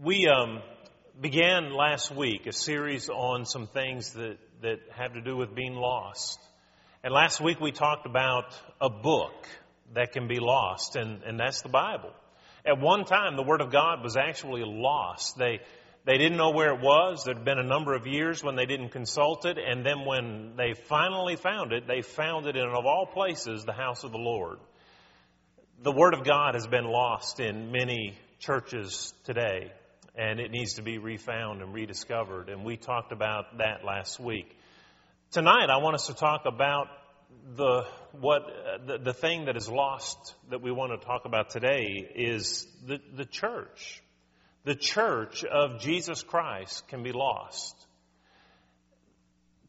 We um, began last week a series on some things that, that have to do with being lost. And last week we talked about a book that can be lost, and, and that's the Bible. At one time, the Word of God was actually lost. They, they didn't know where it was. There'd been a number of years when they didn't consult it, and then when they finally found it, they found it in, of all places, the house of the Lord. The Word of God has been lost in many churches today and it needs to be refound and rediscovered. And we talked about that last week. Tonight, I want us to talk about the what the, the thing that is lost that we want to talk about today is the, the church. The church of Jesus Christ can be lost.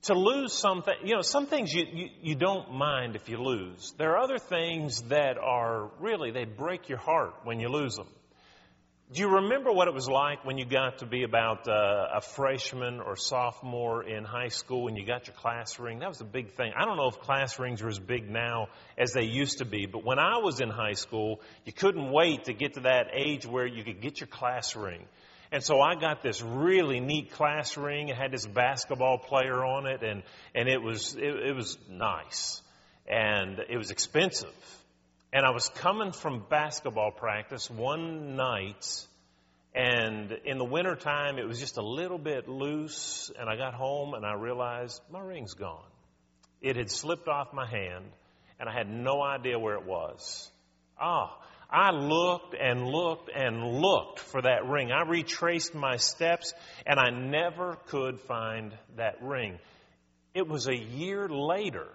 To lose something, you know, some things you, you, you don't mind if you lose. There are other things that are really, they break your heart when you lose them. Do you remember what it was like when you got to be about uh, a freshman or sophomore in high school and you got your class ring? That was a big thing. I don't know if class rings are as big now as they used to be, but when I was in high school, you couldn't wait to get to that age where you could get your class ring. And so I got this really neat class ring. It had this basketball player on it, and and it was it, it was nice, and it was expensive. And I was coming from basketball practice one night, and in the wintertime, it was just a little bit loose, and I got home and I realized my ring's gone. It had slipped off my hand, and I had no idea where it was. Ah, I looked and looked and looked for that ring. I retraced my steps, and I never could find that ring. It was a year later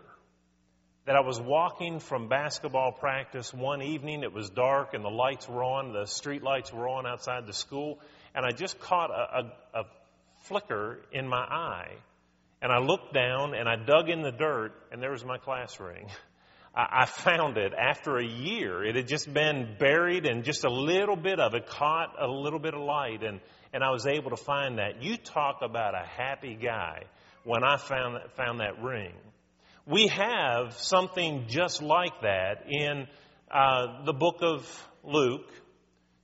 that I was walking from basketball practice one evening. It was dark and the lights were on, the street lights were on outside the school, and I just caught a, a, a flicker in my eye. And I looked down and I dug in the dirt, and there was my class ring. I, found it after a year. It had just been buried, and just a little bit of it caught a little bit of light, and, and I was able to find that. You talk about a happy guy when I found that, found that ring. We have something just like that in uh, the book of Luke,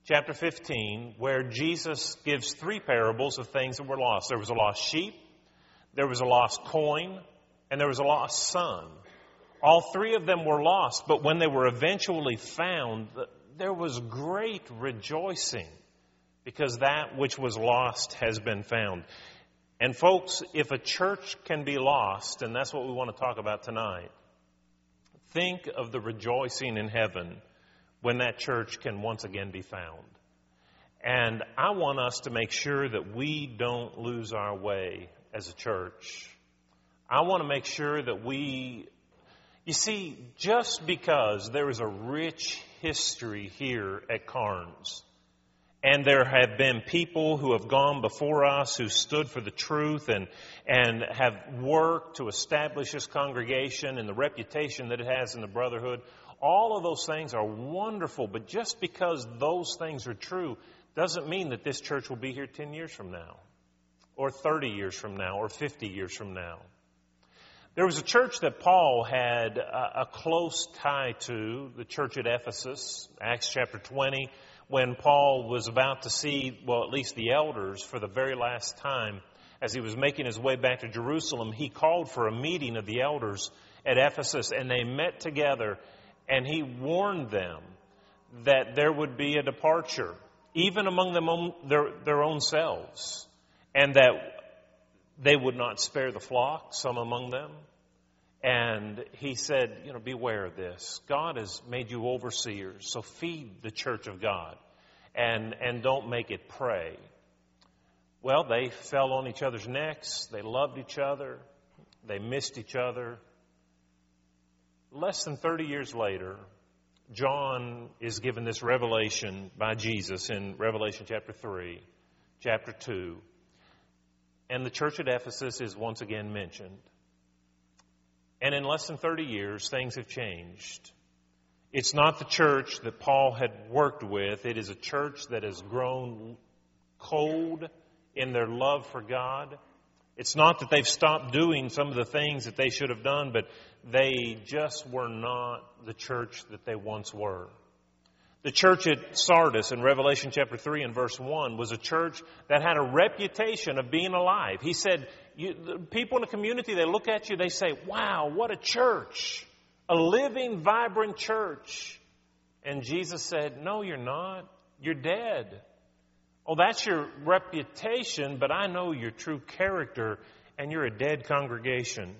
chapter 15, where Jesus gives three parables of things that were lost. There was a lost sheep, there was a lost coin, and there was a lost son. All three of them were lost, but when they were eventually found, there was great rejoicing because that which was lost has been found. And folks, if a church can be lost, and that's what we want to talk about tonight, think of the rejoicing in heaven when that church can once again be found. And I want us to make sure that we don't lose our way as a church. I want to make sure that we, you see, just because there is a rich history here at Carnes, and there have been people who have gone before us who stood for the truth and, and have worked to establish this congregation and the reputation that it has in the brotherhood. All of those things are wonderful, but just because those things are true doesn't mean that this church will be here 10 years from now, or 30 years from now, or 50 years from now. There was a church that Paul had a, a close tie to, the church at Ephesus, Acts chapter 20 when Paul was about to see, well, at least the elders for the very last time, as he was making his way back to Jerusalem, he called for a meeting of the elders at Ephesus and they met together and he warned them that there would be a departure, even among them own, their, their own selves, and that they would not spare the flock, some among them. And he said, you know, beware of this. God has made you overseers, so feed the church of God and, and don't make it prey. Well, they fell on each other's necks. They loved each other. They missed each other. Less than 30 years later, John is given this revelation by Jesus in Revelation chapter 3, chapter 2. And the church at Ephesus is once again mentioned. And in less than 30 years, things have changed. It's not the church that Paul had worked with. It is a church that has grown cold in their love for God. It's not that they've stopped doing some of the things that they should have done, but they just were not the church that they once were. The church at Sardis in Revelation chapter 3 and verse 1 was a church that had a reputation of being alive. He said, people in the community, they look at you, they say, wow, what a church. A living, vibrant church. And Jesus said, no, you're not. You're dead. Oh, that's your reputation, but I know your true character, and you're a dead congregation.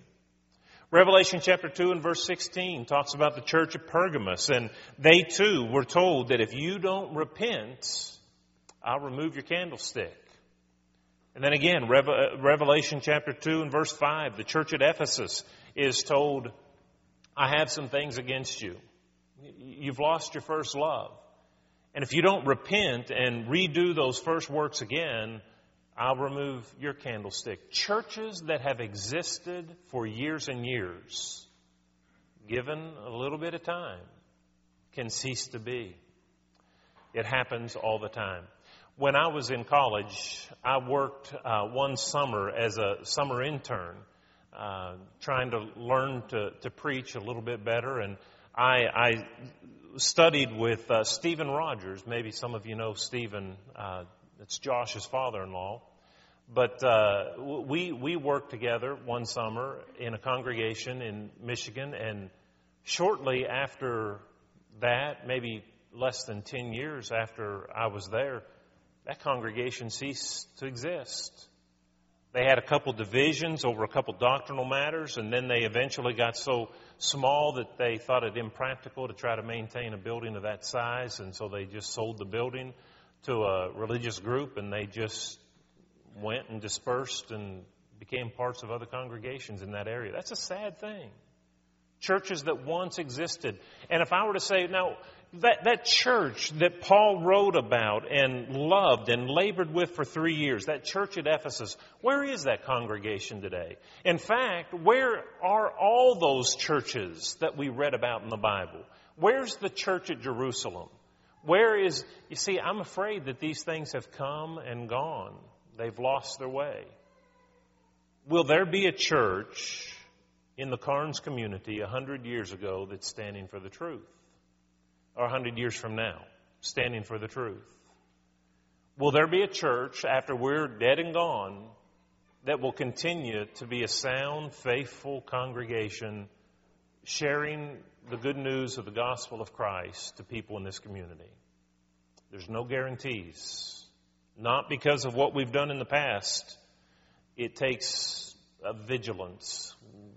Revelation chapter 2 and verse 16 talks about the church of Pergamos, and they too were told that if you don't repent, I'll remove your candlestick. And then again, uh, Revelation chapter 2 and verse 5, the church at Ephesus is told, I have some things against you. You've lost your first love. And if you don't repent and redo those first works again, I'll remove your candlestick. Churches that have existed for years and years, given a little bit of time, can cease to be. It happens all the time. When I was in college, I worked uh, one summer as a summer intern, uh, trying to learn to, to preach a little bit better. And I, I studied with uh, Stephen Rogers. Maybe some of you know Stephen. Uh, it's Josh's father-in-law. But uh, we we worked together one summer in a congregation in Michigan, and shortly after that, maybe less than ten years after I was there, that congregation ceased to exist. They had a couple divisions over a couple doctrinal matters, and then they eventually got so small that they thought it impractical to try to maintain a building of that size, and so they just sold the building to a religious group, and they just went and dispersed and became parts of other congregations in that area. That's a sad thing. Churches that once existed. And if I were to say, now, that, that church that Paul wrote about and loved and labored with for three years, that church at Ephesus, where is that congregation today? In fact, where are all those churches that we read about in the Bible? Where's the church at Jerusalem? Where is, you see, I'm afraid that these things have come and gone. They've lost their way. Will there be a church in the Carnes community a hundred years ago that's standing for the truth? Or a hundred years from now, standing for the truth? Will there be a church after we're dead and gone that will continue to be a sound, faithful congregation sharing the good news of the gospel of Christ to people in this community? There's no guarantees. Not because of what we've done in the past. It takes a vigilance.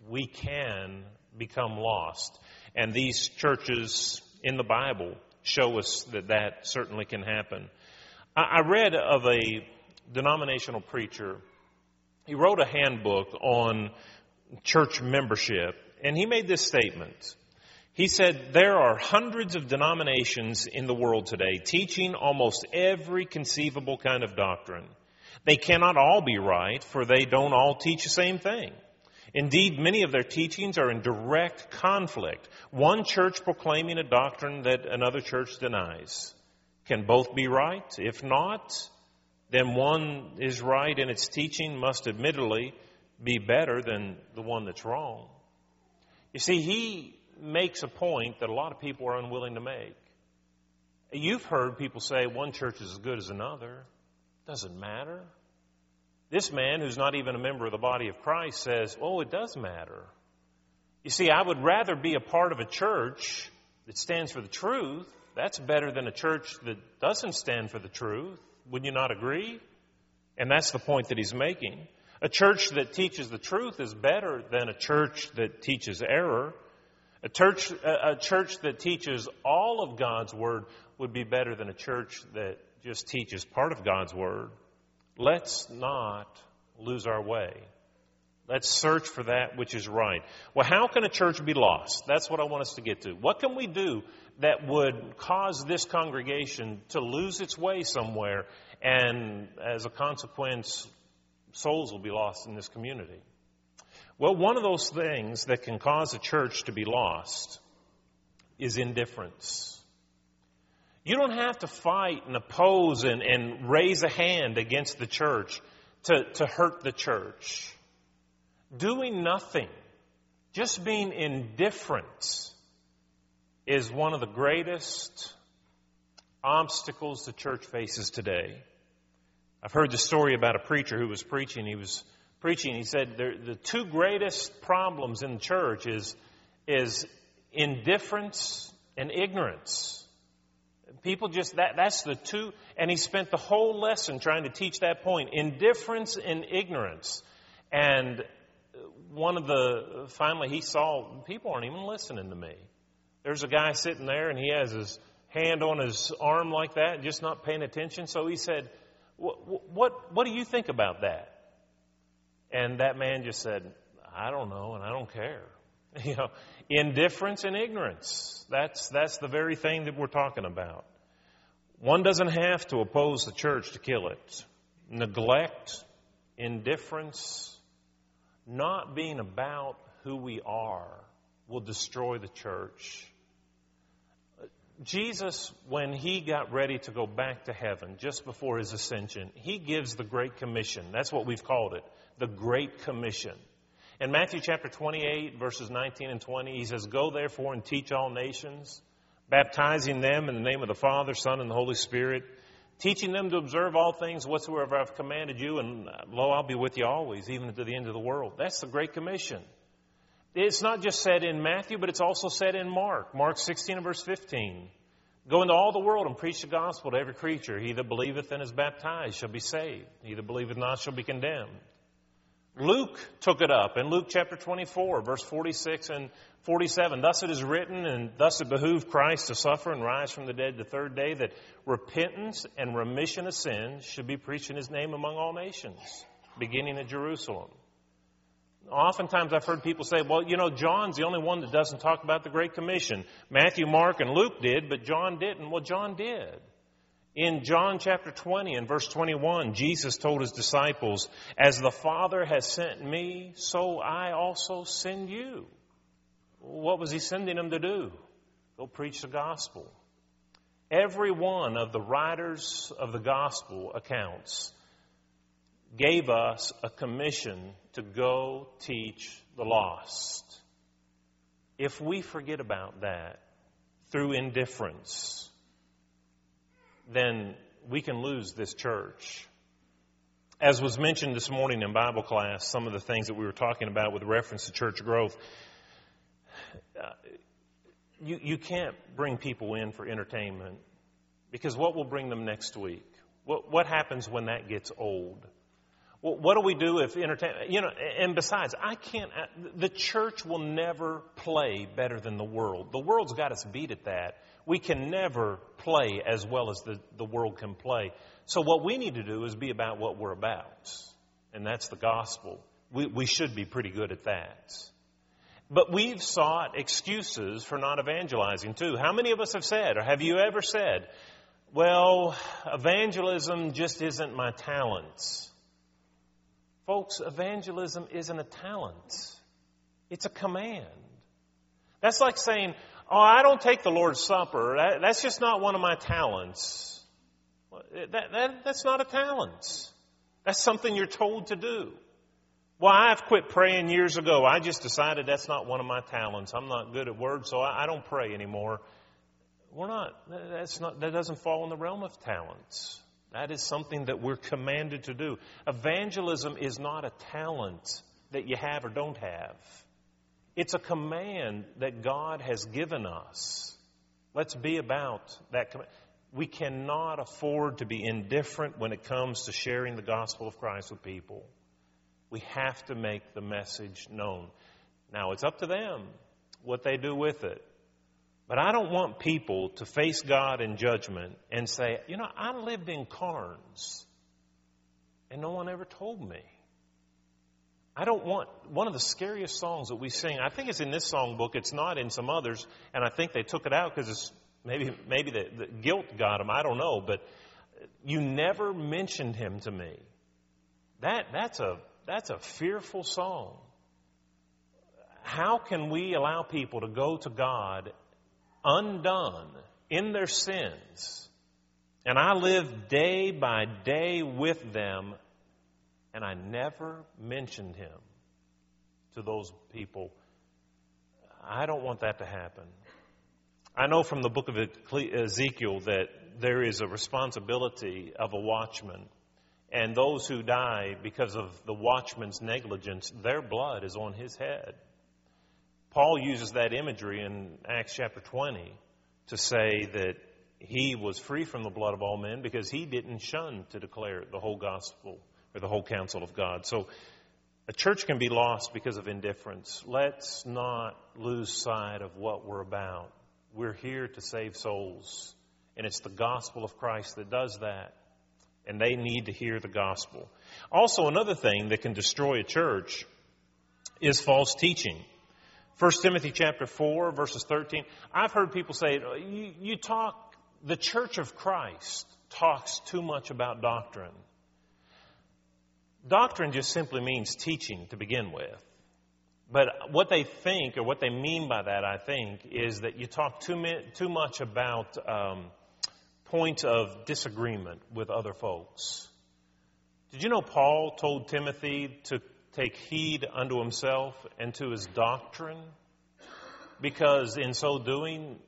We can become lost. And these churches in the Bible show us that that certainly can happen. I read of a denominational preacher. He wrote a handbook on church membership, and he made this statement. He said, There are hundreds of denominations in the world today teaching almost every conceivable kind of doctrine. They cannot all be right, for they don't all teach the same thing. Indeed, many of their teachings are in direct conflict. One church proclaiming a doctrine that another church denies. Can both be right? If not, then one is right and its teaching must admittedly be better than the one that's wrong. You see, he makes a point that a lot of people are unwilling to make. You've heard people say one church is as good as another. Doesn't matter. This man, who's not even a member of the body of Christ, says, Oh, it does matter. You see, I would rather be a part of a church that stands for the truth. That's better than a church that doesn't stand for the truth. Would you not agree? And that's the point that he's making. A church that teaches the truth is better than a church that teaches error. A church, a church that teaches all of God's Word would be better than a church that just teaches part of God's Word. Let's not lose our way. Let's search for that which is right. Well, how can a church be lost? That's what I want us to get to. What can we do that would cause this congregation to lose its way somewhere and as a consequence, souls will be lost in this community? Well, one of those things that can cause a church to be lost is indifference. You don't have to fight and oppose and, and raise a hand against the church to, to hurt the church. Doing nothing, just being indifferent, is one of the greatest obstacles the church faces today. I've heard the story about a preacher who was preaching. He was preaching. He said the two greatest problems in the church is, is indifference and ignorance. People just, that, that's the two, and he spent the whole lesson trying to teach that point. Indifference and ignorance. And one of the, finally he saw, people aren't even listening to me. There's a guy sitting there and he has his hand on his arm like that, just not paying attention. So he said, what, what, what do you think about that? And that man just said, I don't know and I don't care. You know, indifference and ignorance. That's, that's the very thing that we're talking about. One doesn't have to oppose the church to kill it. Neglect, indifference, not being about who we are will destroy the church. Jesus, when he got ready to go back to heaven just before his ascension, he gives the Great Commission. That's what we've called it, the Great Commission. In Matthew chapter 28, verses 19 and 20, he says, Go therefore and teach all nations, baptizing them in the name of the Father, Son, and the Holy Spirit, teaching them to observe all things whatsoever I've commanded you, and lo, I'll be with you always, even to the end of the world. That's the Great Commission. It's not just said in Matthew, but it's also said in Mark. Mark 16 and verse 15. Go into all the world and preach the gospel to every creature. He that believeth and is baptized shall be saved. He that believeth not shall be condemned. Luke took it up in Luke chapter 24, verse 46 and 47. Thus it is written, and thus it behooved Christ to suffer and rise from the dead the third day, that repentance and remission of sins should be preached in his name among all nations, beginning at Jerusalem. Oftentimes I've heard people say, well, you know, John's the only one that doesn't talk about the Great Commission. Matthew, Mark, and Luke did, but John didn't. Well, John did. In John chapter 20 and verse 21, Jesus told his disciples, As the Father has sent me, so I also send you. What was he sending them to do? Go preach the gospel. Every one of the writers of the gospel accounts gave us a commission to go teach the lost. If we forget about that through indifference, then we can lose this church. As was mentioned this morning in Bible class, some of the things that we were talking about with reference to church growth, uh, you, you can't bring people in for entertainment because what will bring them next week? What, what happens when that gets old? What do we do if entertainment, you know, and besides, I can't, the church will never play better than the world. The world's got us beat at that. We can never play as well as the, the world can play. So what we need to do is be about what we're about. And that's the gospel. We, we should be pretty good at that. But we've sought excuses for not evangelizing too. How many of us have said, or have you ever said, well, evangelism just isn't my talent. Folks, evangelism isn't a talent. It's a command. That's like saying, oh, I don't take the Lord's Supper. That, that's just not one of my talents. That, that, that's not a talent. That's something you're told to do. Well, I've quit praying years ago. I just decided that's not one of my talents. I'm not good at words, so I, I don't pray anymore. We're not, that's not, that doesn't fall in the realm of talents. That is something that we're commanded to do. Evangelism is not a talent that you have or don't have. It's a command that God has given us. Let's be about that command. We cannot afford to be indifferent when it comes to sharing the gospel of Christ with people. We have to make the message known. Now, it's up to them what they do with it. But I don't want people to face God in judgment and say, you know, I lived in Carnes and no one ever told me. I don't want one of the scariest songs that we sing. I think it's in this songbook. It's not in some others, and I think they took it out because it's maybe maybe the, the guilt got them. I don't know, but you never mentioned him to me. That that's a that's a fearful song. How can we allow people to go to God undone in their sins, and I live day by day with them, and I never mentioned him to those people. I don't want that to happen. I know from the book of Ezekiel that there is a responsibility of a watchman. And those who die because of the watchman's negligence, their blood is on his head. Paul uses that imagery in Acts chapter 20 to say that he was free from the blood of all men because he didn't shun to declare the whole gospel or the whole counsel of God. So a church can be lost because of indifference. Let's not lose sight of what we're about. We're here to save souls, and it's the gospel of Christ that does that. And they need to hear the gospel. Also, another thing that can destroy a church is false teaching. 1 Timothy chapter 4, verses 13. I've heard people say, you, you talk, the church of Christ talks too much about doctrine. Doctrine just simply means teaching to begin with. But what they think, or what they mean by that, I think, is that you talk too, too much about um, points of disagreement with other folks. Did you know Paul told Timothy to take heed unto himself and to his doctrine? Because in so doing,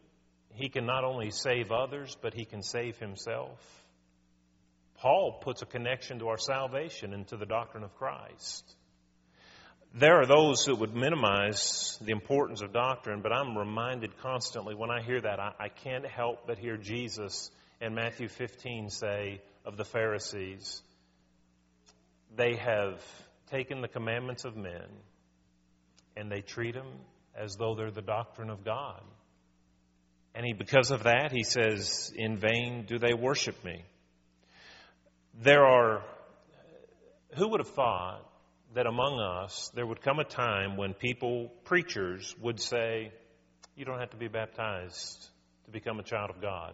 he can not only save others, but he can save himself. Paul puts a connection to our salvation and to the doctrine of Christ. There are those who would minimize the importance of doctrine, but I'm reminded constantly when I hear that, I, I can't help but hear Jesus in Matthew 15 say of the Pharisees, they have taken the commandments of men and they treat them as though they're the doctrine of God. And he, because of that, he says, In vain do they worship me. There are, who would have thought that among us there would come a time when people, preachers, would say, You don't have to be baptized to become a child of God.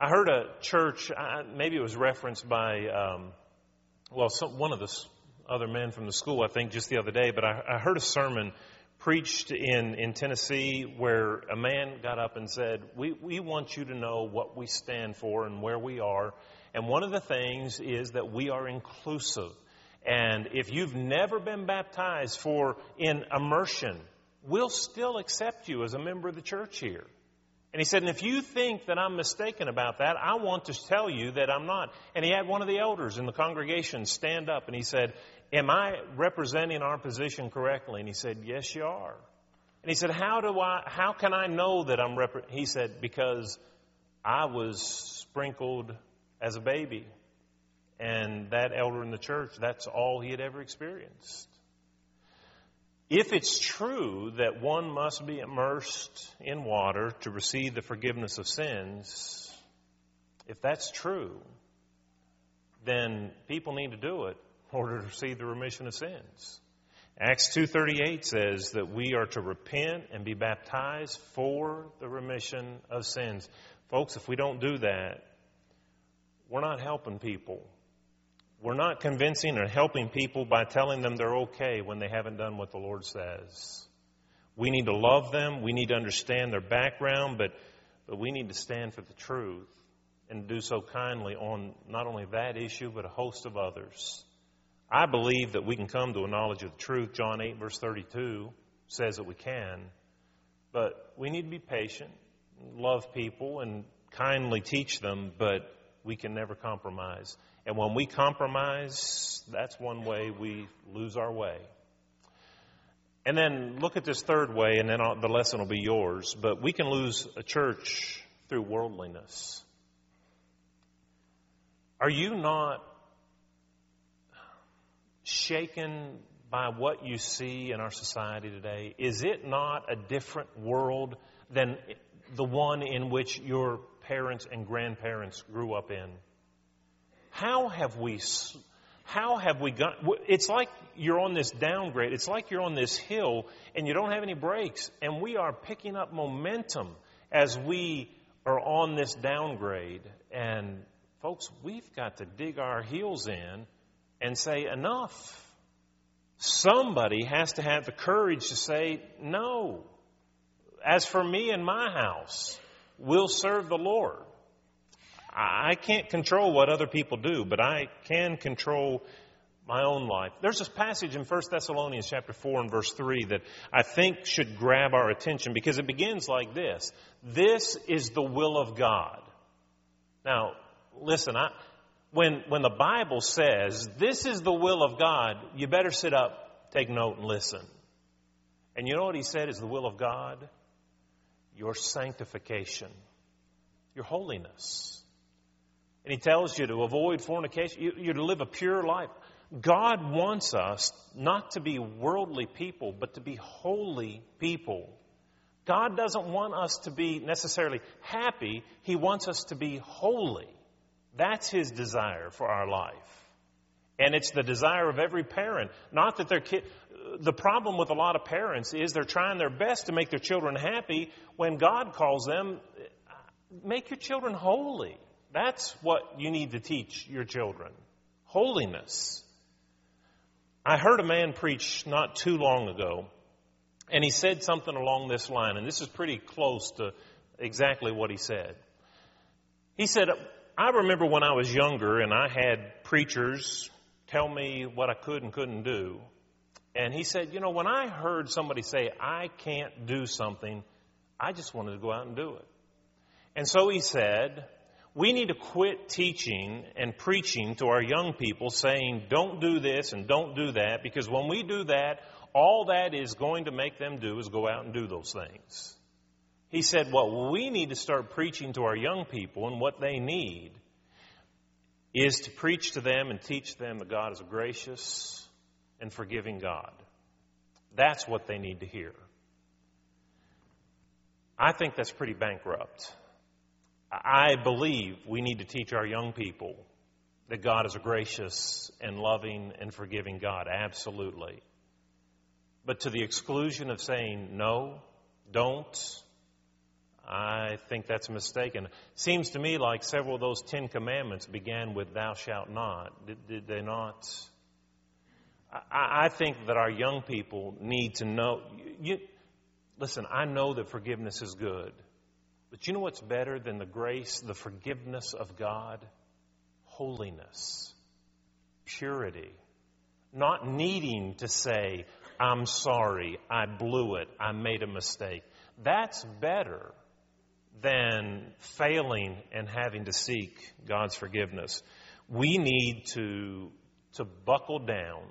I heard a church, maybe it was referenced by, um, well, some, one of the other men from the school, I think, just the other day, but I, I heard a sermon preached in, in Tennessee where a man got up and said, we, we want you to know what we stand for and where we are. And one of the things is that we are inclusive. And if you've never been baptized for in immersion, we'll still accept you as a member of the church here. And he said, and if you think that I'm mistaken about that, I want to tell you that I'm not. And he had one of the elders in the congregation stand up and he said, Am I representing our position correctly? And he said, Yes, you are. And he said, How do I, how can I know that I'm rep-? He said, Because I was sprinkled as a baby. And that elder in the church, that's all he had ever experienced. If it's true that one must be immersed in water to receive the forgiveness of sins, if that's true, then people need to do it in order to receive the remission of sins. Acts 2:38 says that we are to repent and be baptized for the remission of sins. Folks, if we don't do that, we're not helping people. We're not convincing or helping people by telling them they're okay when they haven't done what the Lord says. We need to love them. We need to understand their background, but, but we need to stand for the truth and do so kindly on not only that issue, but a host of others. I believe that we can come to a knowledge of the truth. John 8, verse 32 says that we can. But we need to be patient, love people, and kindly teach them, but we can never compromise. And when we compromise, that's one way we lose our way. And then look at this third way, and then I'll, the lesson will be yours. But we can lose a church through worldliness. Are you not shaken by what you see in our society today? Is it not a different world than the one in which your parents and grandparents grew up in? How have we, how have we got, it's like you're on this downgrade. It's like you're on this hill and you don't have any brakes. And we are picking up momentum as we are on this downgrade. And folks, we've got to dig our heels in and say, enough. Somebody has to have the courage to say, no. As for me and my house, we'll serve the Lord. I can't control what other people do, but I can control my own life. There's this passage in 1 Thessalonians chapter 4 and verse 3 that I think should grab our attention because it begins like this. This is the will of God. Now, listen, I, when, when the Bible says this is the will of God, you better sit up, take note, and listen. And you know what he said is the will of God? Your sanctification, your holiness. And he tells you to avoid fornication, you're to live a pure life. God wants us not to be worldly people, but to be holy people. God doesn't want us to be necessarily happy, He wants us to be holy. That's His desire for our life. And it's the desire of every parent. Not that their kid, the problem with a lot of parents is they're trying their best to make their children happy when God calls them, make your children holy. That's what you need to teach your children. Holiness. I heard a man preach not too long ago, and he said something along this line, and this is pretty close to exactly what he said. He said, I remember when I was younger and I had preachers tell me what I could and couldn't do. And he said, You know, when I heard somebody say, I can't do something, I just wanted to go out and do it. And so he said, we need to quit teaching and preaching to our young people saying, don't do this and don't do that, because when we do that, all that is going to make them do is go out and do those things. He said, what we need to start preaching to our young people and what they need is to preach to them and teach them that God is gracious and forgiving God. That's what they need to hear. I think that's pretty bankrupt. I believe we need to teach our young people that God is a gracious and loving and forgiving God. Absolutely. But to the exclusion of saying no, don't, I think that's a mistake. And it seems to me like several of those Ten Commandments began with thou shalt not. Did, did they not? I, I, think that our young people need to know. You, listen, I know that forgiveness is good. But you know what's better than the grace, the forgiveness of God? Holiness, purity. Not needing to say, I'm sorry, I blew it, I made a mistake. That's better than failing and having to seek God's forgiveness. We need to, to buckle down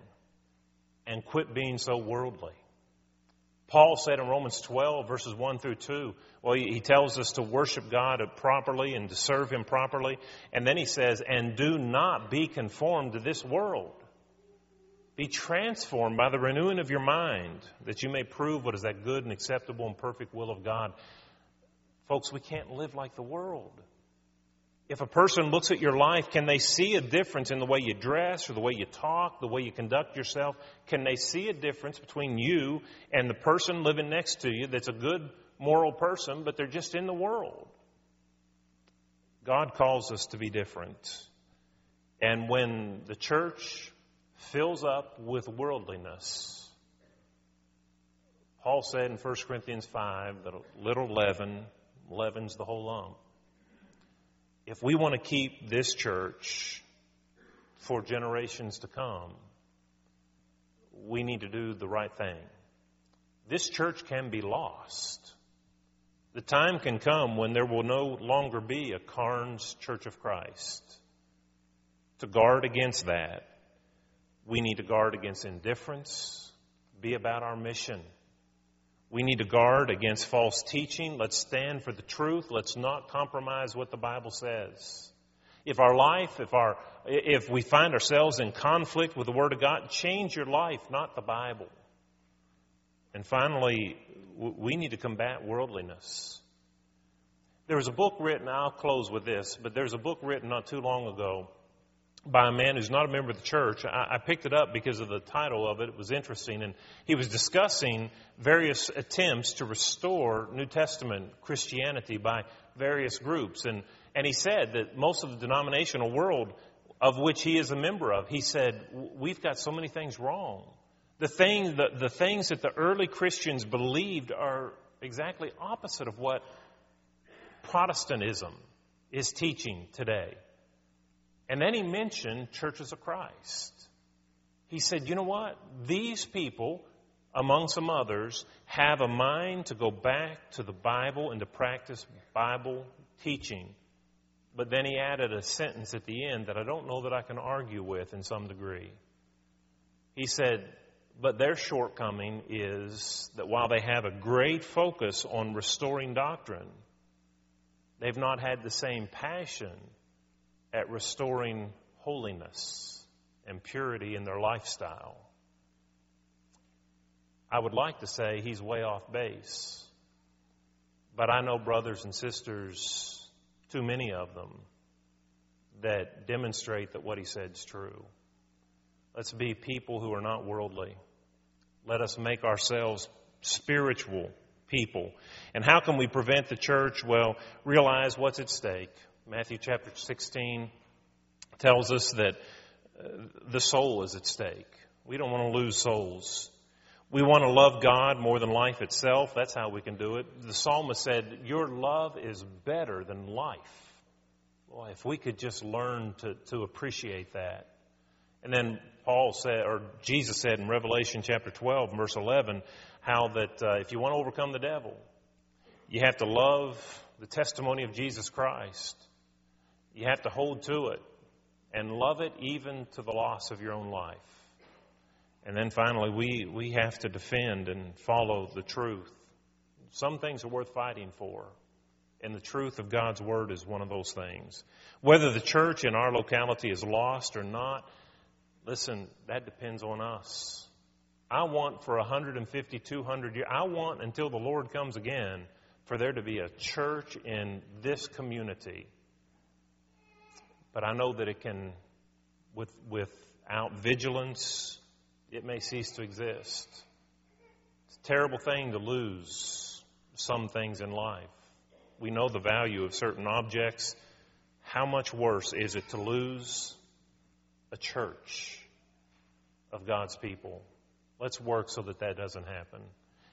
and quit being so worldly. Paul said in Romans 12, verses 1 through 2, well, he tells us to worship God properly and to serve Him properly. And then he says, and do not be conformed to this world. Be transformed by the renewing of your mind, that you may prove what is that good and acceptable and perfect will of God. Folks, we can't live like the world. If a person looks at your life, can they see a difference in the way you dress or the way you talk, the way you conduct yourself? Can they see a difference between you and the person living next to you that's a good moral person, but they're just in the world? God calls us to be different. And when the church fills up with worldliness, Paul said in 1 Corinthians 5 that a little leaven leavens the whole lump if we want to keep this church for generations to come, we need to do the right thing. This church can be lost. The time can come when there will no longer be a Carnes Church of Christ. To guard against that, we need to guard against indifference, be about our mission. We need to guard against false teaching. Let's stand for the truth. Let's not compromise what the Bible says. If our life, if our, if we find ourselves in conflict with the Word of God, change your life, not the Bible. And finally, we need to combat worldliness. There was a book written, I'll close with this, but there's a book written not too long ago by a man who's not a member of the church. I, I, picked it up because of the title of it. It was interesting. And he was discussing various attempts to restore New Testament Christianity by various groups. And, and he said that most of the denominational world of which he is a member of, he said, we've got so many things wrong. The, thing, the, the things that the early Christians believed are exactly opposite of what Protestantism is teaching today. And then he mentioned churches of Christ. He said, you know what? These people, among some others, have a mind to go back to the Bible and to practice Bible teaching. But then he added a sentence at the end that I don't know that I can argue with in some degree. He said, But their shortcoming is that while they have a great focus on restoring doctrine, they've not had the same passion at restoring holiness and purity in their lifestyle. I would like to say he's way off base. But I know brothers and sisters, too many of them, that demonstrate that what he said is true. Let's be people who are not worldly. Let us make ourselves spiritual people. And how can we prevent the church? Well, realize what's at stake. Matthew chapter 16 tells us that uh, the soul is at stake. We don't want to lose souls. We want to love God more than life itself. That's how we can do it. The psalmist said, Your love is better than life. Boy, if we could just learn to, to appreciate that. And then Paul said, or Jesus said in Revelation chapter 12, verse 11, how that uh, if you want to overcome the devil, you have to love the testimony of Jesus Christ. You have to hold to it and love it even to the loss of your own life. And then finally, we, we have to defend and follow the truth. Some things are worth fighting for, and the truth of God's Word is one of those things. Whether the church in our locality is lost or not, listen, that depends on us. I want for 150, 200 years, I want until the Lord comes again for there to be a church in this community. But I know that it can, with, without vigilance, it may cease to exist. It's a terrible thing to lose some things in life. We know the value of certain objects. How much worse is it to lose a church of God's people? Let's work so that that doesn't happen.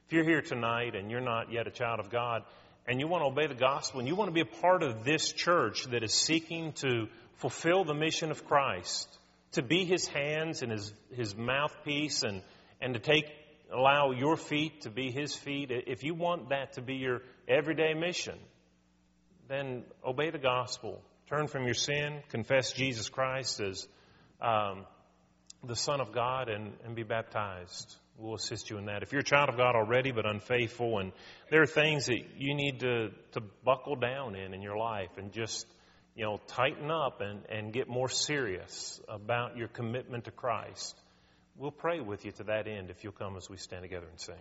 If you're here tonight and you're not yet a child of God and you want to obey the gospel and you want to be a part of this church that is seeking to fulfill the mission of Christ, to be his hands and his, his mouthpiece and, and to take, allow your feet to be his feet, if you want that to be your everyday mission, then obey the gospel. Turn from your sin, confess Jesus Christ as um, the Son of God, and, and be baptized. We'll assist you in that. If you're a child of God already but unfaithful, and there are things that you need to, to buckle down in in your life and just you know, tighten up and, and get more serious about your commitment to Christ. We'll pray with you to that end if you'll come as we stand together and sing.